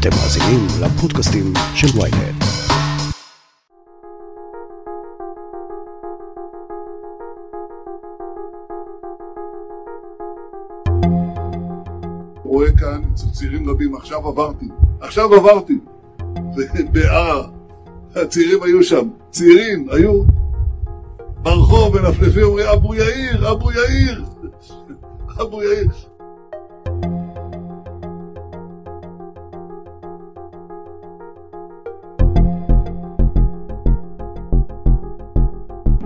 אתם מאזינים לפודקאסטים של ויינט. רואה כאן צעירים רבים, עכשיו עברתי, עכשיו עברתי, בערה, הצעירים היו שם, צעירים היו ברחוב מנפנפים, אומרים אבו יאיר, אבו יאיר, אבו יאיר.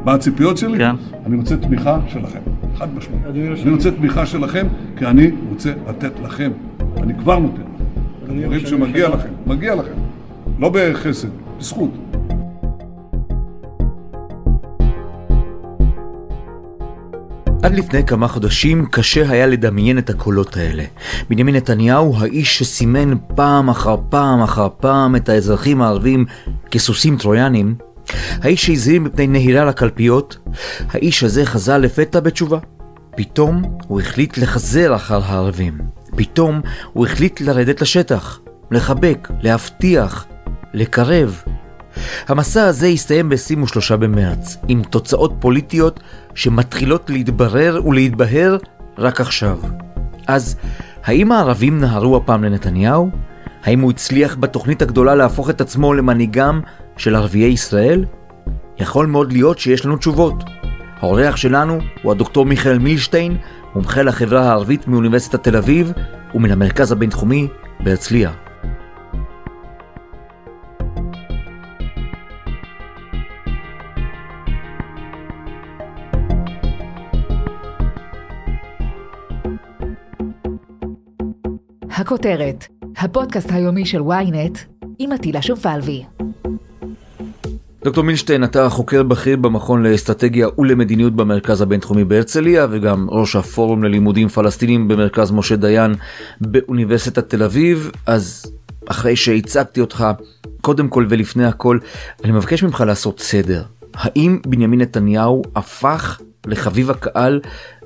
מה הציפיות שלי? כן. אני רוצה תמיכה שלכם, חד משמעית. אני רוצה תמיכה שלכם, כי אני רוצה לתת לכם. אני כבר נותן לכם. דברים שמגיע לכם, מגיע לכם. לא בחסד, בזכות. עד לפני כמה חודשים קשה היה לדמיין את הקולות האלה. בנימין נתניהו, האיש שסימן פעם אחר פעם אחר פעם את האזרחים הערבים כסוסים טרויאנים, האיש שהזהיר מפני נהירה לקלפיות, האיש הזה חזר לפתע בתשובה. פתאום הוא החליט לחזר אחר הערבים. פתאום הוא החליט לרדת לשטח, לחבק, להבטיח, לקרב. המסע הזה הסתיים ב-23 במרץ, עם תוצאות פוליטיות שמתחילות להתברר ולהתבהר רק עכשיו. אז האם הערבים נהרו הפעם לנתניהו? האם הוא הצליח בתוכנית הגדולה להפוך את עצמו למנהיגם של ערביי ישראל? יכול מאוד להיות שיש לנו תשובות. האורח שלנו הוא הדוקטור מיכאל מילשטיין, מומחה לחברה הערבית מאוניברסיטת תל אביב ומן המרכז הבינתחומי בהרצליה. הכותרת, הפודקאסט היומי של ynet עם עטילה שומפלבי. דוקטור מילשטיין, אתה חוקר בכיר במכון לאסטרטגיה ולמדיניות במרכז הבינתחומי בהרצליה וגם ראש הפורום ללימודים פלסטינים במרכז משה דיין באוניברסיטת תל אביב. אז אחרי שהצגתי אותך, קודם כל ולפני הכל, אני מבקש ממך לעשות סדר. האם בנימין נתניהו הפך לחביב הקהל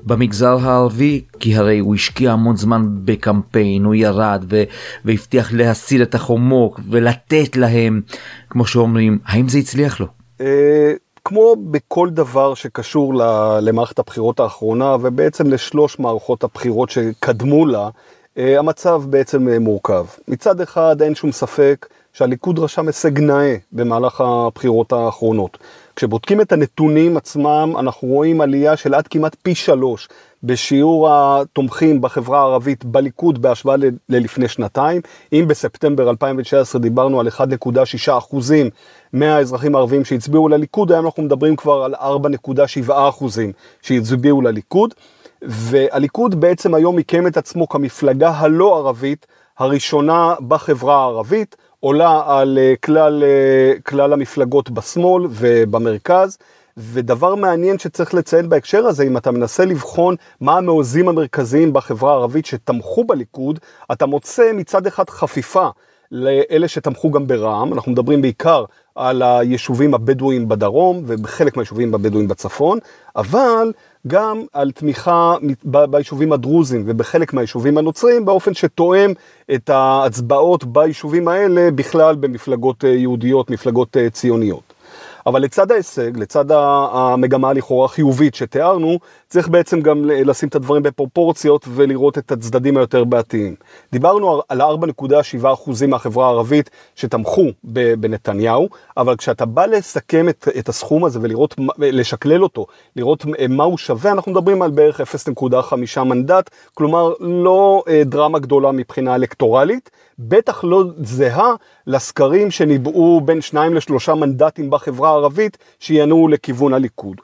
במגזר הערבי, כי הרי הוא השקיע המון זמן בקמפיין, הוא ירד ו- והבטיח להסיר את החומוק ולתת להם, כמו שאומרים, האם זה הצליח לו? אה, כמו בכל דבר שקשור למערכת הבחירות האחרונה, ובעצם לשלוש מערכות הבחירות שקדמו לה, אה, המצב בעצם אה, מורכב. מצד אחד אין שום ספק שהליכוד רשם הישג נאה במהלך הבחירות האחרונות. כשבודקים את הנתונים עצמם, אנחנו רואים עלייה של עד כמעט פי שלוש בשיעור התומכים בחברה הערבית בליכוד בהשוואה ללפני שנתיים. אם בספטמבר 2019 דיברנו על 1.6 אחוזים מהאזרחים הערבים שהצביעו לליכוד, היום אנחנו מדברים כבר על 4.7 אחוזים שהצביעו לליכוד. והליכוד בעצם היום מיקם את עצמו כמפלגה הלא ערבית הראשונה בחברה הערבית. עולה על אה, כלל, אה, כלל המפלגות בשמאל ובמרכז. ודבר מעניין שצריך לציין בהקשר הזה, אם אתה מנסה לבחון מה המעוזים המרכזיים בחברה הערבית שתמכו בליכוד, אתה מוצא מצד אחד חפיפה לאלה שתמכו גם ברע"מ, אנחנו מדברים בעיקר על היישובים הבדואיים בדרום ובחלק מהיישובים הבדואיים בצפון, אבל גם על תמיכה ביישובים הדרוזיים ובחלק מהיישובים הנוצריים באופן שתואם את ההצבעות ביישובים האלה בכלל במפלגות אה, יהודיות, מפלגות אה, ציוניות. אבל לצד ההישג, לצד המגמה לכאורה חיובית שתיארנו, צריך בעצם גם לשים את הדברים בפרופורציות ולראות את הצדדים היותר בעתיים. דיברנו על 4.7% מהחברה הערבית שתמכו בנתניהו, אבל כשאתה בא לסכם את, את הסכום הזה ולראות, לשקלל אותו, לראות מה הוא שווה, אנחנו מדברים על בערך 0.5 מנדט, כלומר לא אה, דרמה גדולה מבחינה אלקטורלית, בטח לא זהה לסקרים שניבאו בין 2 ל-3 מנדטים בחברה הערבית שינועו לכיוון הליכוד.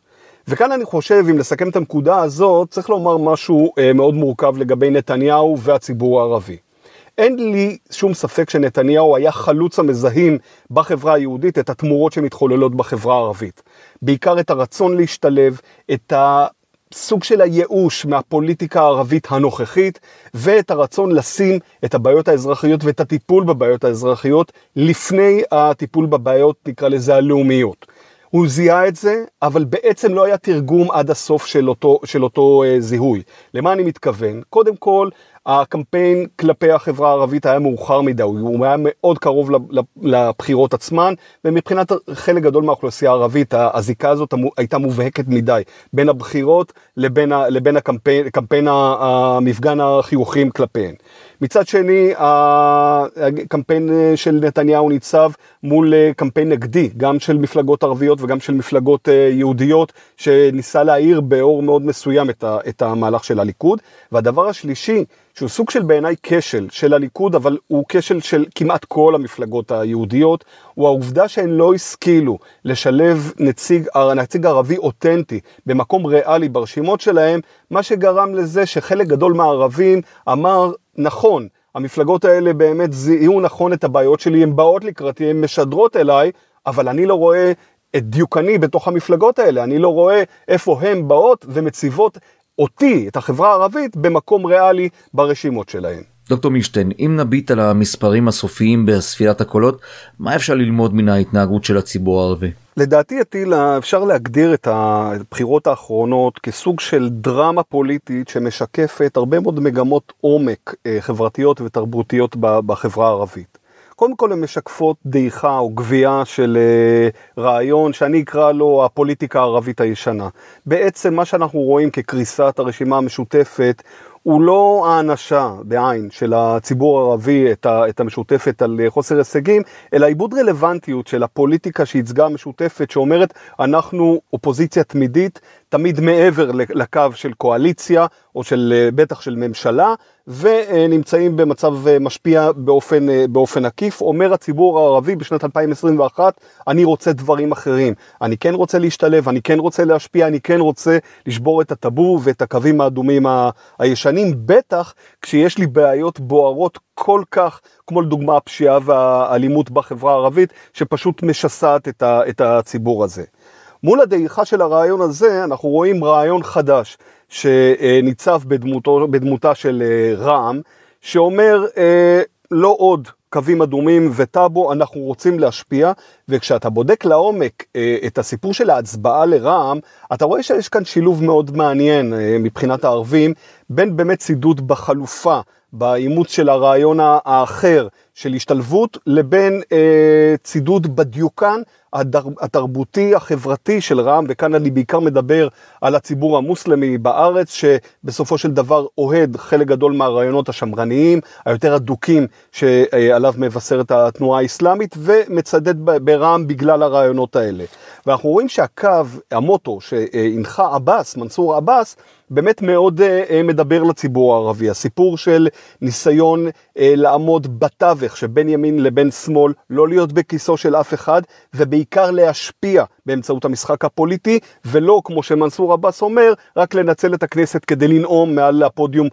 וכאן אני חושב, אם נסכם את הנקודה הזאת, צריך לומר משהו אה, מאוד מורכב לגבי נתניהו והציבור הערבי. אין לי שום ספק שנתניהו היה חלוץ המזהים בחברה היהודית את התמורות שמתחוללות בחברה הערבית. בעיקר את הרצון להשתלב, את הסוג של הייאוש מהפוליטיקה הערבית הנוכחית, ואת הרצון לשים את הבעיות האזרחיות ואת הטיפול בבעיות האזרחיות לפני הטיפול בבעיות, נקרא לזה, הלאומיות. הוא זיהה את זה, אבל בעצם לא היה תרגום עד הסוף של אותו, של אותו אה, זיהוי. למה אני מתכוון? קודם כל, הקמפיין כלפי החברה הערבית היה מאוחר מדי, הוא היה מאוד קרוב לבחירות עצמן, ומבחינת חלק גדול מהאוכלוסייה הערבית, הזיקה הזאת הייתה מובהקת מדי, בין הבחירות לבין, לבין הקמפיין, קמפיין המפגן החיוכים כלפיהן. מצד שני, הקמפיין של נתניהו ניצב מול קמפיין נגדי, גם של מפלגות ערביות וגם של מפלגות יהודיות, שניסה להאיר באור מאוד מסוים את המהלך של הליכוד. והדבר השלישי, שהוא סוג של בעיניי כשל של הליכוד, אבל הוא כשל של כמעט כל המפלגות היהודיות, הוא העובדה שהן לא השכילו לשלב נציג, נציג ערבי אותנטי במקום ריאלי ברשימות שלהם, מה שגרם לזה שחלק גדול מהערבים אמר, נכון, המפלגות האלה באמת זיהו נכון את הבעיות שלי, הן באות לקראתי, הן משדרות אליי, אבל אני לא רואה את דיוקני בתוך המפלגות האלה, אני לא רואה איפה הן באות ומציבות אותי, את החברה הערבית, במקום ריאלי ברשימות שלהן. דוקטור מילשטיין, אם נביט על המספרים הסופיים בספירת הקולות, מה אפשר ללמוד מן ההתנהגות של הציבור הערבי? לדעתי אטילה, אפשר להגדיר את הבחירות האחרונות כסוג של דרמה פוליטית שמשקפת הרבה מאוד מגמות עומק אה, חברתיות ותרבותיות בחברה הערבית. קודם כל הן משקפות דעיכה או גבייה של uh, רעיון שאני אקרא לו הפוליטיקה הערבית הישנה. בעצם מה שאנחנו רואים כקריסת הרשימה המשותפת הוא לא האנשה בעין של הציבור הערבי את, המשותפת על חוסר הישגים, אלא עיבוד רלוונטיות של הפוליטיקה שייצגה המשותפת שאומרת אנחנו אופוזיציה תמידית, תמיד מעבר לקו של קואליציה או של בטח של ממשלה, ונמצאים במצב משפיע באופן, באופן עקיף. אומר הציבור הערבי בשנת 2021, אני רוצה דברים אחרים. אני כן רוצה להשתלב, אני כן רוצה להשפיע, אני כן רוצה לשבור את הטאבו ואת הקווים האדומים הישנים, בטח כשיש לי בעיות בוערות כל כך, כמו לדוגמה הפשיעה והאלימות בחברה הערבית, שפשוט משסעת את הציבור הזה. מול הדעיכה של הרעיון הזה, אנחנו רואים רעיון חדש שניצב בדמותו, בדמותה של אה, רע"מ, שאומר אה, לא עוד קווים אדומים וטאבו, אנחנו רוצים להשפיע, וכשאתה בודק לעומק אה, את הסיפור של ההצבעה לרע"מ, אתה רואה שיש כאן שילוב מאוד מעניין מבחינת הערבים, בין באמת צידוד בחלופה, באימוץ של הרעיון האחר של השתלבות, לבין אה, צידוד בדיוקן התרבותי החברתי של רע"מ, וכאן אני בעיקר מדבר על הציבור המוסלמי בארץ, שבסופו של דבר אוהד חלק גדול מהרעיונות השמרניים, היותר אדוקים שעליו מבשרת התנועה האסלאמית, ומצדד ברע"מ בגלל הרעיונות האלה. ואנחנו רואים שהקו, המוטו שהנחה עבאס, מנסור עבאס, באמת מאוד uh, מדבר לציבור הערבי. הסיפור של ניסיון uh, לעמוד בתווך שבין ימין לבין שמאל, לא להיות בכיסו של אף אחד, ובעיקר להשפיע באמצעות המשחק הפוליטי, ולא, כמו שמנסור עבאס אומר, רק לנצל את הכנסת כדי לנאום מעל הפודיום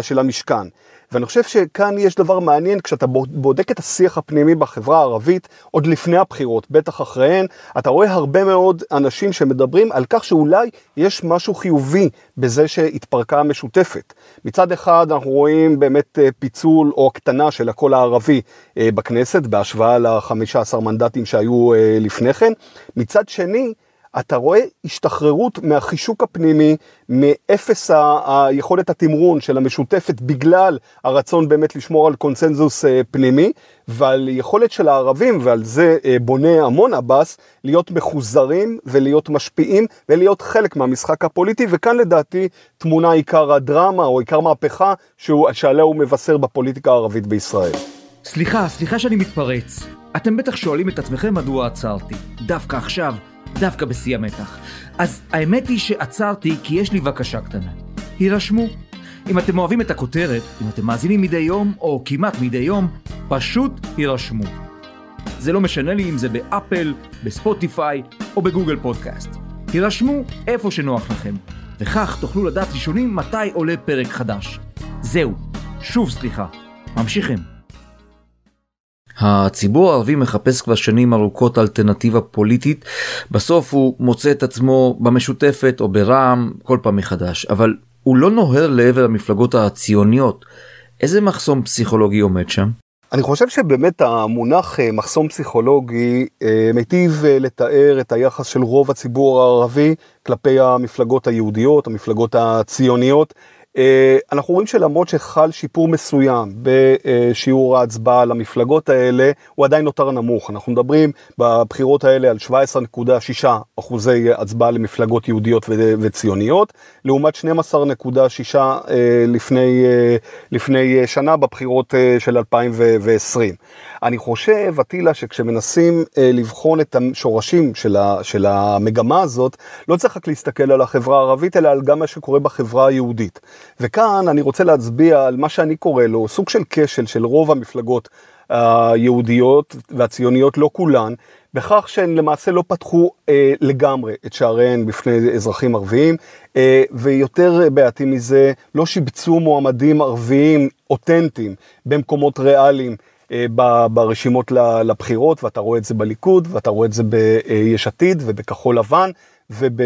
של המשכן. ואני חושב שכאן יש דבר מעניין, כשאתה בודק את השיח הפנימי בחברה הערבית, עוד לפני הבחירות, בטח אחריהן, אתה רואה הרבה מאוד אנשים שמדברים על כך שאולי יש משהו חיובי בזה שהתפרקה המשותפת. מצד אחד אנחנו רואים באמת אה, פיצול או הקטנה של הקול הערבי אה, בכנסת, בהשוואה ל-15 מנדטים שהיו אה, לפני כן. מצד שני, אתה רואה השתחררות מהחישוק הפנימי, מאפס היכולת התמרון של המשותפת בגלל הרצון באמת לשמור על קונסנזוס אה, פנימי, ועל יכולת של הערבים, ועל זה אה, בונה המון עבאס, להיות מחוזרים ולהיות משפיעים ולהיות חלק מהמשחק הפוליטי, וכאן לדעתי תמונה עיקר הדרמה או עיקר מהפכה שעליה הוא מבשר בפוליטיקה הערבית בישראל. סליחה, סליחה שאני מתפרץ. אתם בטח שואלים את עצמכם מדוע עצרתי. דווקא עכשיו. דווקא בשיא המתח. אז האמת היא שעצרתי כי יש לי בקשה קטנה. הירשמו. אם אתם אוהבים את הכותרת, אם אתם מאזינים מדי יום, או כמעט מדי יום, פשוט הירשמו. זה לא משנה לי אם זה באפל, בספוטיפיי או בגוגל פודקאסט. הירשמו איפה שנוח לכם, וכך תוכלו לדעת ראשונים מתי עולה פרק חדש. זהו, שוב סליחה. ממשיכים. הציבור הערבי מחפש כבר שנים ארוכות אלטרנטיבה פוליטית, בסוף הוא מוצא את עצמו במשותפת או ברע"מ כל פעם מחדש, אבל הוא לא נוהר לעבר המפלגות הציוניות. איזה מחסום פסיכולוגי עומד שם? אני חושב שבאמת המונח אה, מחסום פסיכולוגי אה, מיטיב אה, לתאר את היחס של רוב הציבור הערבי כלפי המפלגות היהודיות, המפלגות הציוניות. אה, אנחנו רואים שלמרות שחל שיפור מסוים בשיעור ההצבעה למפלגות האלה, הוא עדיין נותר נמוך. אנחנו מדברים בבחירות האלה על 17.6 אחוזי הצבעה למפלגות יהודיות וציוניות, לעומת 12.6 לפני, לפני שנה בבחירות של 2020. אני חושב, אטילה, שכשמנסים לבחון את השורשים של המגמה הזאת, לא צריך רק להסתכל על החברה הערבית, אלא על גם מה שקורה בחברה היהודית. וכאן אני רוצה להצביע על מה שאני קורא לו סוג של כשל של רוב המפלגות היהודיות והציוניות, לא כולן, בכך שהן למעשה לא פתחו אה, לגמרי את שעריהן בפני אזרחים ערביים, אה, ויותר בעייתי מזה, לא שיבצו מועמדים ערביים אותנטיים במקומות ריאליים. אה, ברשימות לבחירות, ואתה רואה את זה בליכוד, ואתה רואה את זה ביש עתיד ובכחול לבן, וב,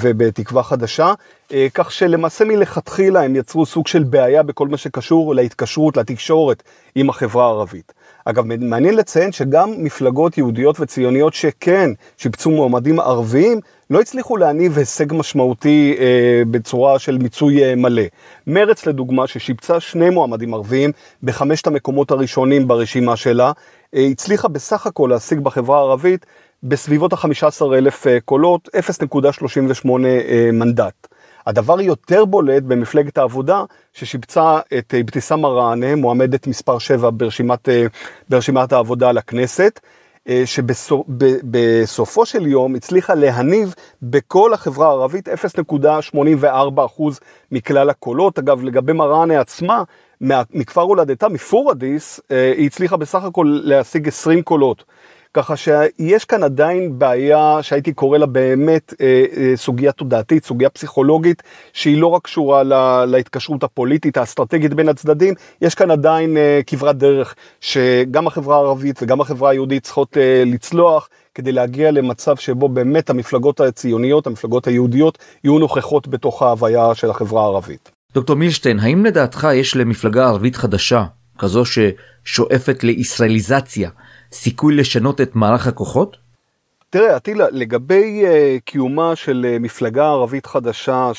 ובתקווה חדשה, אה, כך שלמעשה מלכתחילה הם יצרו סוג של בעיה בכל מה שקשור להתקשרות, לתקשורת עם החברה הערבית. אגב, מעניין לציין שגם מפלגות יהודיות וציוניות שכן שיבצו מועמדים ערביים, לא הצליחו להניב הישג משמעותי אה, בצורה של מיצוי אה, מלא. מרץ לדוגמה, ששיבצה שני מועמדים ערביים בחמשת המקומות הראשונים ברשימה שלה, אה, הצליחה בסך הכל להשיג בחברה הערבית בסביבות ה-15 אלף אה, קולות, 0.38 אה, מנדט. הדבר יותר בולט במפלגת העבודה, ששיבצה את אבתיסאם מראענה, מועמדת מספר 7 ברשימת, אה, ברשימת העבודה לכנסת, שבסופו של יום הצליחה להניב בכל החברה הערבית 0.84% מכלל הקולות. אגב, לגבי מראענה עצמה, מכפר הולדתה, מפורדיס, היא הצליחה בסך הכל להשיג 20 קולות. ככה שיש כאן עדיין בעיה שהייתי קורא לה באמת אה, אה, סוגיה תודעתית, סוגיה פסיכולוגית, שהיא לא רק קשורה לה, להתקשרות הפוליטית, האסטרטגית בין הצדדים, יש כאן עדיין אה, כברת דרך שגם החברה הערבית וגם החברה היהודית צריכות אה, לצלוח. כדי להגיע למצב שבו באמת המפלגות הציוניות, המפלגות היהודיות, יהיו נוכחות בתוך ההוויה של החברה הערבית. דוקטור מילשטיין, האם לדעתך יש למפלגה ערבית חדשה, כזו ששואפת לישראליזציה, סיכוי לשנות את מערך הכוחות? תראה, אטילה, לגבי uh, קיומה של uh, מפלגה ערבית חדשה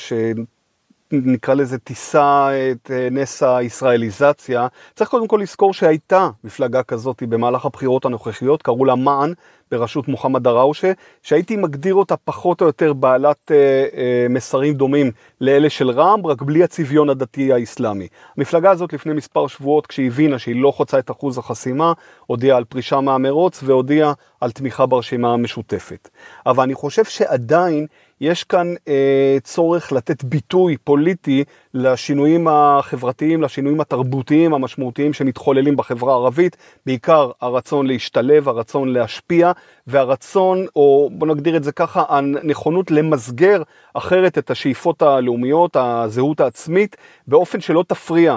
שנקרא לזה תישא את uh, נס הישראליזציה, צריך קודם כל לזכור שהייתה מפלגה כזאת במהלך הבחירות הנוכחיות, קראו לה מען, בראשות מוחמד דראושה, שהייתי מגדיר אותה פחות או יותר בעלת אה, אה, מסרים דומים לאלה של רע"מ, רק בלי הצביון הדתי האסלאמי. המפלגה הזאת לפני מספר שבועות, כשהיא הבינה שהיא לא חוצה את אחוז החסימה, הודיעה על פרישה מהמרוץ והודיעה על תמיכה ברשימה המשותפת. אבל אני חושב שעדיין יש כאן אה, צורך לתת ביטוי פוליטי לשינויים החברתיים, לשינויים התרבותיים המשמעותיים שמתחוללים בחברה הערבית, בעיקר הרצון להשתלב, הרצון להשפיע והרצון, או בוא נגדיר את זה ככה, הנכונות למסגר אחרת את השאיפות הלאומיות, הזהות העצמית, באופן שלא תפריע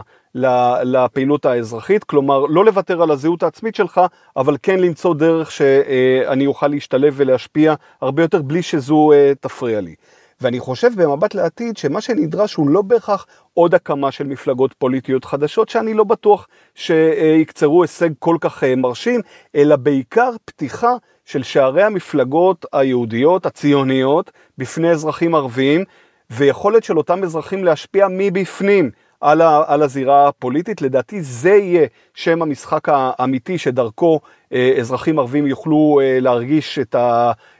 לפעילות האזרחית, כלומר לא לוותר על הזהות העצמית שלך, אבל כן למצוא דרך שאני אוכל להשתלב ולהשפיע הרבה יותר בלי שזו אה, תפריע לי. ואני חושב במבט לעתיד שמה שנדרש הוא לא בהכרח עוד הקמה של מפלגות פוליטיות חדשות, שאני לא בטוח שיקצרו הישג כל כך אה, מרשים, אלא בעיקר פתיחה של שערי המפלגות היהודיות, הציוניות, בפני אזרחים ערביים, ויכולת של אותם אזרחים להשפיע מבפנים. על, ה, על הזירה הפוליטית. לדעתי זה יהיה שם המשחק האמיתי שדרכו אה, אזרחים ערבים יוכלו אה, להרגיש את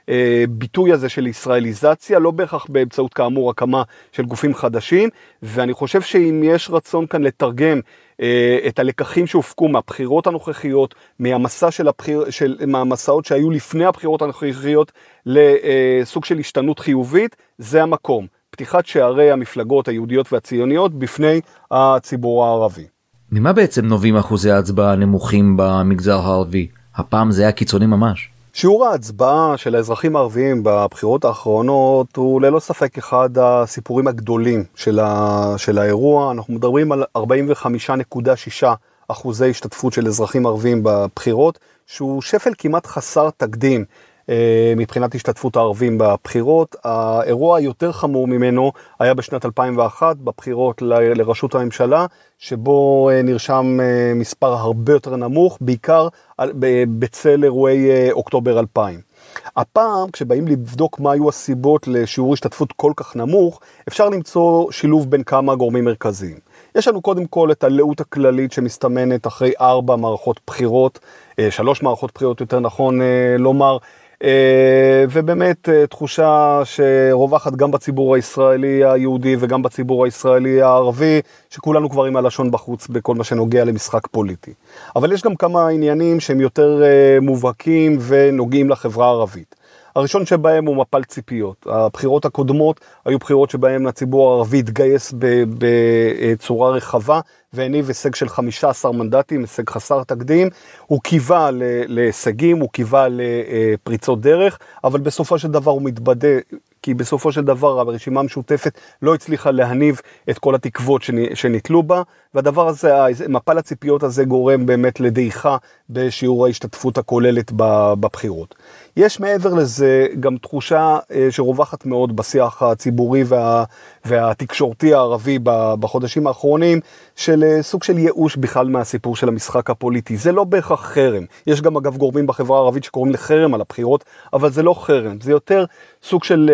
הביטוי הזה של ישראליזציה, לא בהכרח באמצעות כאמור הקמה של גופים חדשים, ואני חושב שאם יש רצון כאן לתרגם אה, את הלקחים שהופקו מהבחירות הנוכחיות, מהמסע של הבחיר, של, מהמסעות שהיו לפני הבחירות הנוכחיות לסוג של השתנות חיובית, זה המקום. פתיחת שערי המפלגות היהודיות והציוניות בפני הציבור הערבי. ממה בעצם נובעים אחוזי ההצבעה הנמוכים במגזר הערבי? הפעם זה היה קיצוני ממש. שיעור ההצבעה של האזרחים הערביים בבחירות האחרונות הוא ללא ספק אחד הסיפורים הגדולים של, ה... של האירוע. אנחנו מדברים על 45.6 אחוזי השתתפות של אזרחים ערבים בבחירות, שהוא שפל כמעט חסר תקדים מבחינת השתתפות הערבים בבחירות. האירוע היותר חמור ממנו היה בשנת 2001, בבחירות לראשות הממשלה, שבו אה, נרשם אה, מספר הרבה יותר נמוך, בעיקר בצל אירועי אה, אוקטובר 2000. הפעם, כשבאים לבדוק מה היו הסיבות לשיעור השתתפות כל כך נמוך, אפשר למצוא שילוב בין כמה גורמים מרכזיים. יש לנו קודם כל את הלאות הכללית שמסתמנת אחרי ארבע מערכות בחירות, אה, שלוש מערכות בחירות יותר נכון אה, לומר, אה, ובאמת אה, תחושה שרווחת גם בציבור הישראלי היהודי וגם בציבור הישראלי הערבי, שכולנו כבר עם הלשון בחוץ בכל מה שנוגע למשחק פוליטי. אבל יש גם כמה עניינים שהם יותר אה, מובהקים ונוגעים לחברה הערבית. הראשון שבהם הוא מפל ציפיות. הבחירות הקודמות היו בחירות שבהן הציבור הערבי התגייס בצורה רחבה והניב הישג של 15 מנדטים, הישג חסר תקדים. הוא קיווה להישגים, הוא קיווה לפריצות דרך, אבל בסופו של דבר הוא מתבדה. כי בסופו של דבר הרשימה המשותפת לא הצליחה להניב את כל התקוות שנתלו בה, והדבר הזה, מפל הציפיות הזה גורם באמת לדעיכה בשיעור ההשתתפות הכוללת בבחירות. יש מעבר לזה גם תחושה שרווחת מאוד בשיח הציבורי וה, והתקשורתי הערבי בחודשים האחרונים, של סוג של ייאוש בכלל מהסיפור של המשחק הפוליטי. זה לא בהכרח חרם. יש גם אגב גורמים בחברה הערבית שקוראים לחרם על הבחירות, אבל זה לא חרם, זה יותר סוג של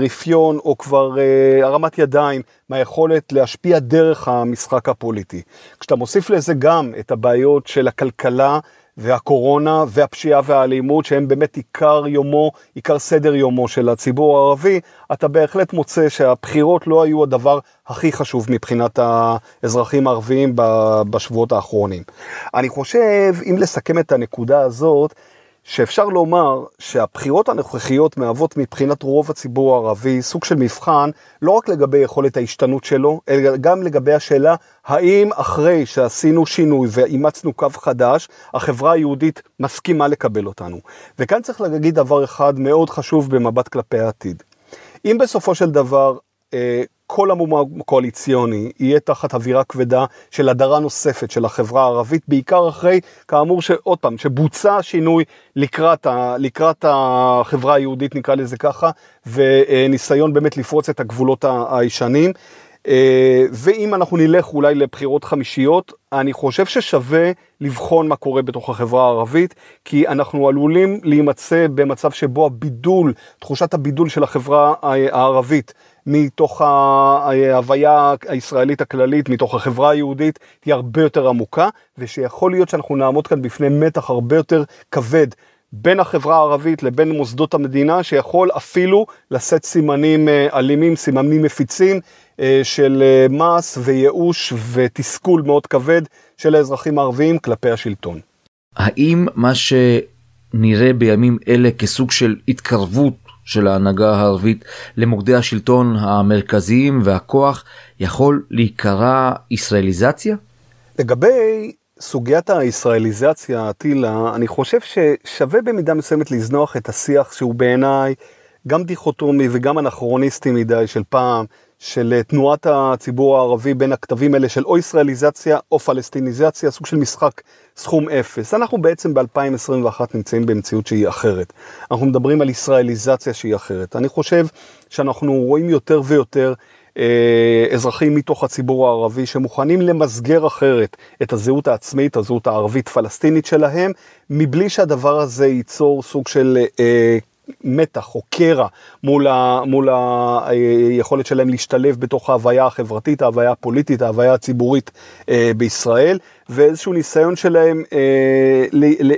רפיון או כבר הרמת ידיים מהיכולת להשפיע דרך המשחק הפוליטי. כשאתה מוסיף לזה גם את הבעיות של הכלכלה, והקורונה והפשיעה והאלימות שהם באמת עיקר יומו, עיקר סדר יומו של הציבור הערבי, אתה בהחלט מוצא שהבחירות לא היו הדבר הכי חשוב מבחינת האזרחים הערביים בשבועות האחרונים. אני חושב, אם לסכם את הנקודה הזאת, שאפשר לומר שהבחירות הנוכחיות מהוות מבחינת רוב הציבור הערבי סוג של מבחן לא רק לגבי יכולת ההשתנות שלו, אלא גם לגבי השאלה האם אחרי שעשינו שינוי ואימצנו קו חדש, החברה היהודית מסכימה לקבל אותנו. וכאן צריך להגיד דבר אחד מאוד חשוב במבט כלפי העתיד. אם בסופו של דבר כל המום הקואליציוני יהיה תחת אווירה כבדה של הדרה נוספת של החברה הערבית, בעיקר אחרי, כאמור, שעוד פעם, שבוצע שינוי לקראת, ה, לקראת החברה היהודית, נקרא לזה ככה, וניסיון באמת לפרוץ את הגבולות הישנים. ואם אנחנו נלך אולי לבחירות חמישיות, אני חושב ששווה לבחון מה קורה בתוך החברה הערבית, כי אנחנו עלולים להימצא במצב שבו הבידול, תחושת הבידול של החברה הערבית, מתוך ההוויה הישראלית הכללית, מתוך החברה היהודית, תהיה הרבה יותר עמוקה, ושיכול להיות שאנחנו נעמוד כאן בפני מתח הרבה יותר כבד בין החברה הערבית לבין מוסדות המדינה, שיכול אפילו לשאת סימנים אלימים, סימנים מפיצים של מס וייאוש ותסכול מאוד כבד של האזרחים הערביים כלפי השלטון. האם מה שנראה בימים אלה כסוג של התקרבות של ההנהגה הערבית למוקדי השלטון המרכזיים והכוח יכול להיקרא ישראליזציה? לגבי סוגיית הישראליזציה, טילה, אני חושב ששווה במידה מסוימת לזנוח את השיח שהוא בעיניי גם דיכוטומי וגם אנכרוניסטי מדי של פעם, של תנועת הציבור הערבי בין הכתבים האלה של או ישראליזציה או פלסטיניזציה, סוג של משחק סכום אפס. אנחנו בעצם ב-2021 נמצאים במציאות שהיא אחרת. אנחנו מדברים על ישראליזציה שהיא אחרת. אני חושב שאנחנו רואים יותר ויותר אה, אזרחים מתוך הציבור הערבי שמוכנים למסגר אחרת את הזהות העצמית, הזהות הערבית-פלסטינית שלהם, מבלי שהדבר הזה ייצור סוג של אה, מתח או קרע מול, ה, מול היכולת שלהם להשתלב בתוך ההוויה החברתית, ההוויה הפוליטית, ההוויה הציבורית אה, בישראל, ואיזשהו ניסיון שלהם אה,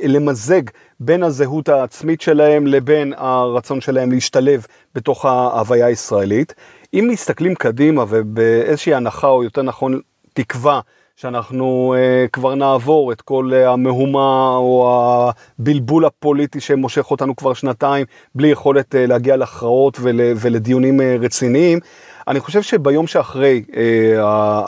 למזג בין הזהות העצמית שלהם לבין הרצון שלהם להשתלב בתוך ההוויה הישראלית. אם מסתכלים קדימה ובאיזושהי הנחה, או יותר נכון תקווה, שאנחנו uh, כבר נעבור את כל uh, המהומה או הבלבול הפוליטי שמושך אותנו כבר שנתיים בלי יכולת uh, להגיע להכרעות ול, ולדיונים uh, רציניים. אני חושב שביום שאחרי uh,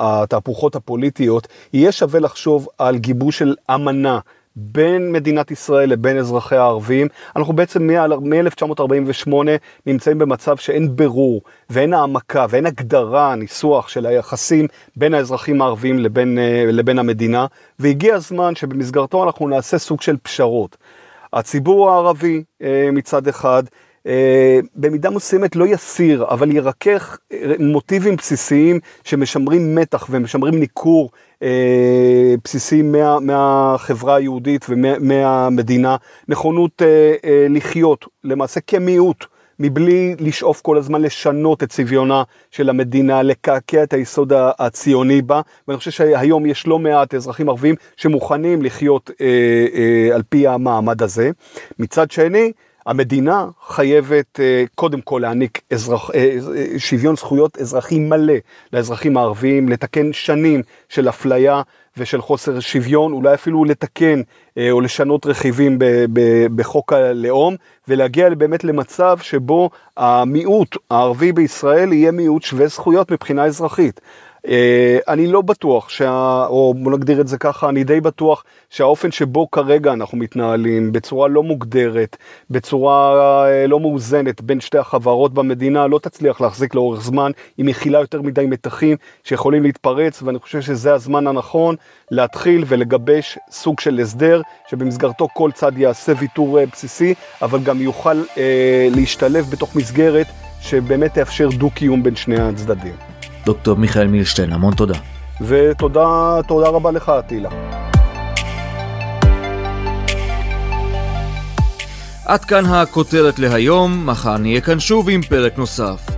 התהפוכות הפוליטיות יהיה שווה לחשוב על גיבוש של אמנה בין מדינת ישראל לבין אזרחיה הערבים. אנחנו בעצם מ-1948 נמצאים במצב שאין ברור ואין העמקה ואין הגדרה, ניסוח של היחסים בין האזרחים הערבים לבין, לבין המדינה, והגיע הזמן שבמסגרתו אנחנו נעשה סוג של פשרות. הציבור הערבי מצד אחד, במידה מסוימת לא יסיר, אבל ירכך מוטיבים בסיסיים שמשמרים מתח ומשמרים ניכור בסיסי מה, מהחברה היהודית ומהמדינה, נכונות לחיות למעשה כמיעוט. מבלי לשאוף כל הזמן לשנות את צביונה של המדינה, לקעקע את היסוד הציוני בה, ואני חושב שהיום יש לא מעט אזרחים ערבים שמוכנים לחיות אה, אה, על פי המעמד הזה. מצד שני, המדינה חייבת אה, קודם כל להעניק אזרח, אה, אה, שוויון זכויות אזרחי מלא לאזרחים הערביים, לתקן שנים של אפליה ושל חוסר שוויון, אולי אפילו לתקן או לשנות רכיבים בחוק הלאום, ולהגיע באמת למצב שבו המיעוט הערבי בישראל יהיה מיעוט שווה זכויות מבחינה אזרחית. אה, אני לא בטוח, שה, או בוא נגדיר את זה ככה, אני די בטוח שהאופן שבו כרגע אנחנו מתנהלים, בצורה לא מוגדרת, בצורה אה, לא מאוזנת בין שתי החברות במדינה, לא תצליח להחזיק לאורך זמן, היא מכילה יותר מדי מתחים שיכולים להתפרץ, ואני חושב שזה הזמן הנכון להתחיל ולגבש סוג של הסדר, שבמסגרתו כל צד יעשה ויתור אה, בסיסי, אבל גם יוכל אה, להשתלב בתוך מסגרת שבאמת תאפשר דו-קיום בין שני הצדדים. דוקטור מיכאל מילשטיין, המון תודה. ותודה תודה רבה לך, אטילה. עד כאן הכותרת להיום, מחר נהיה כאן שוב עם פרק נוסף.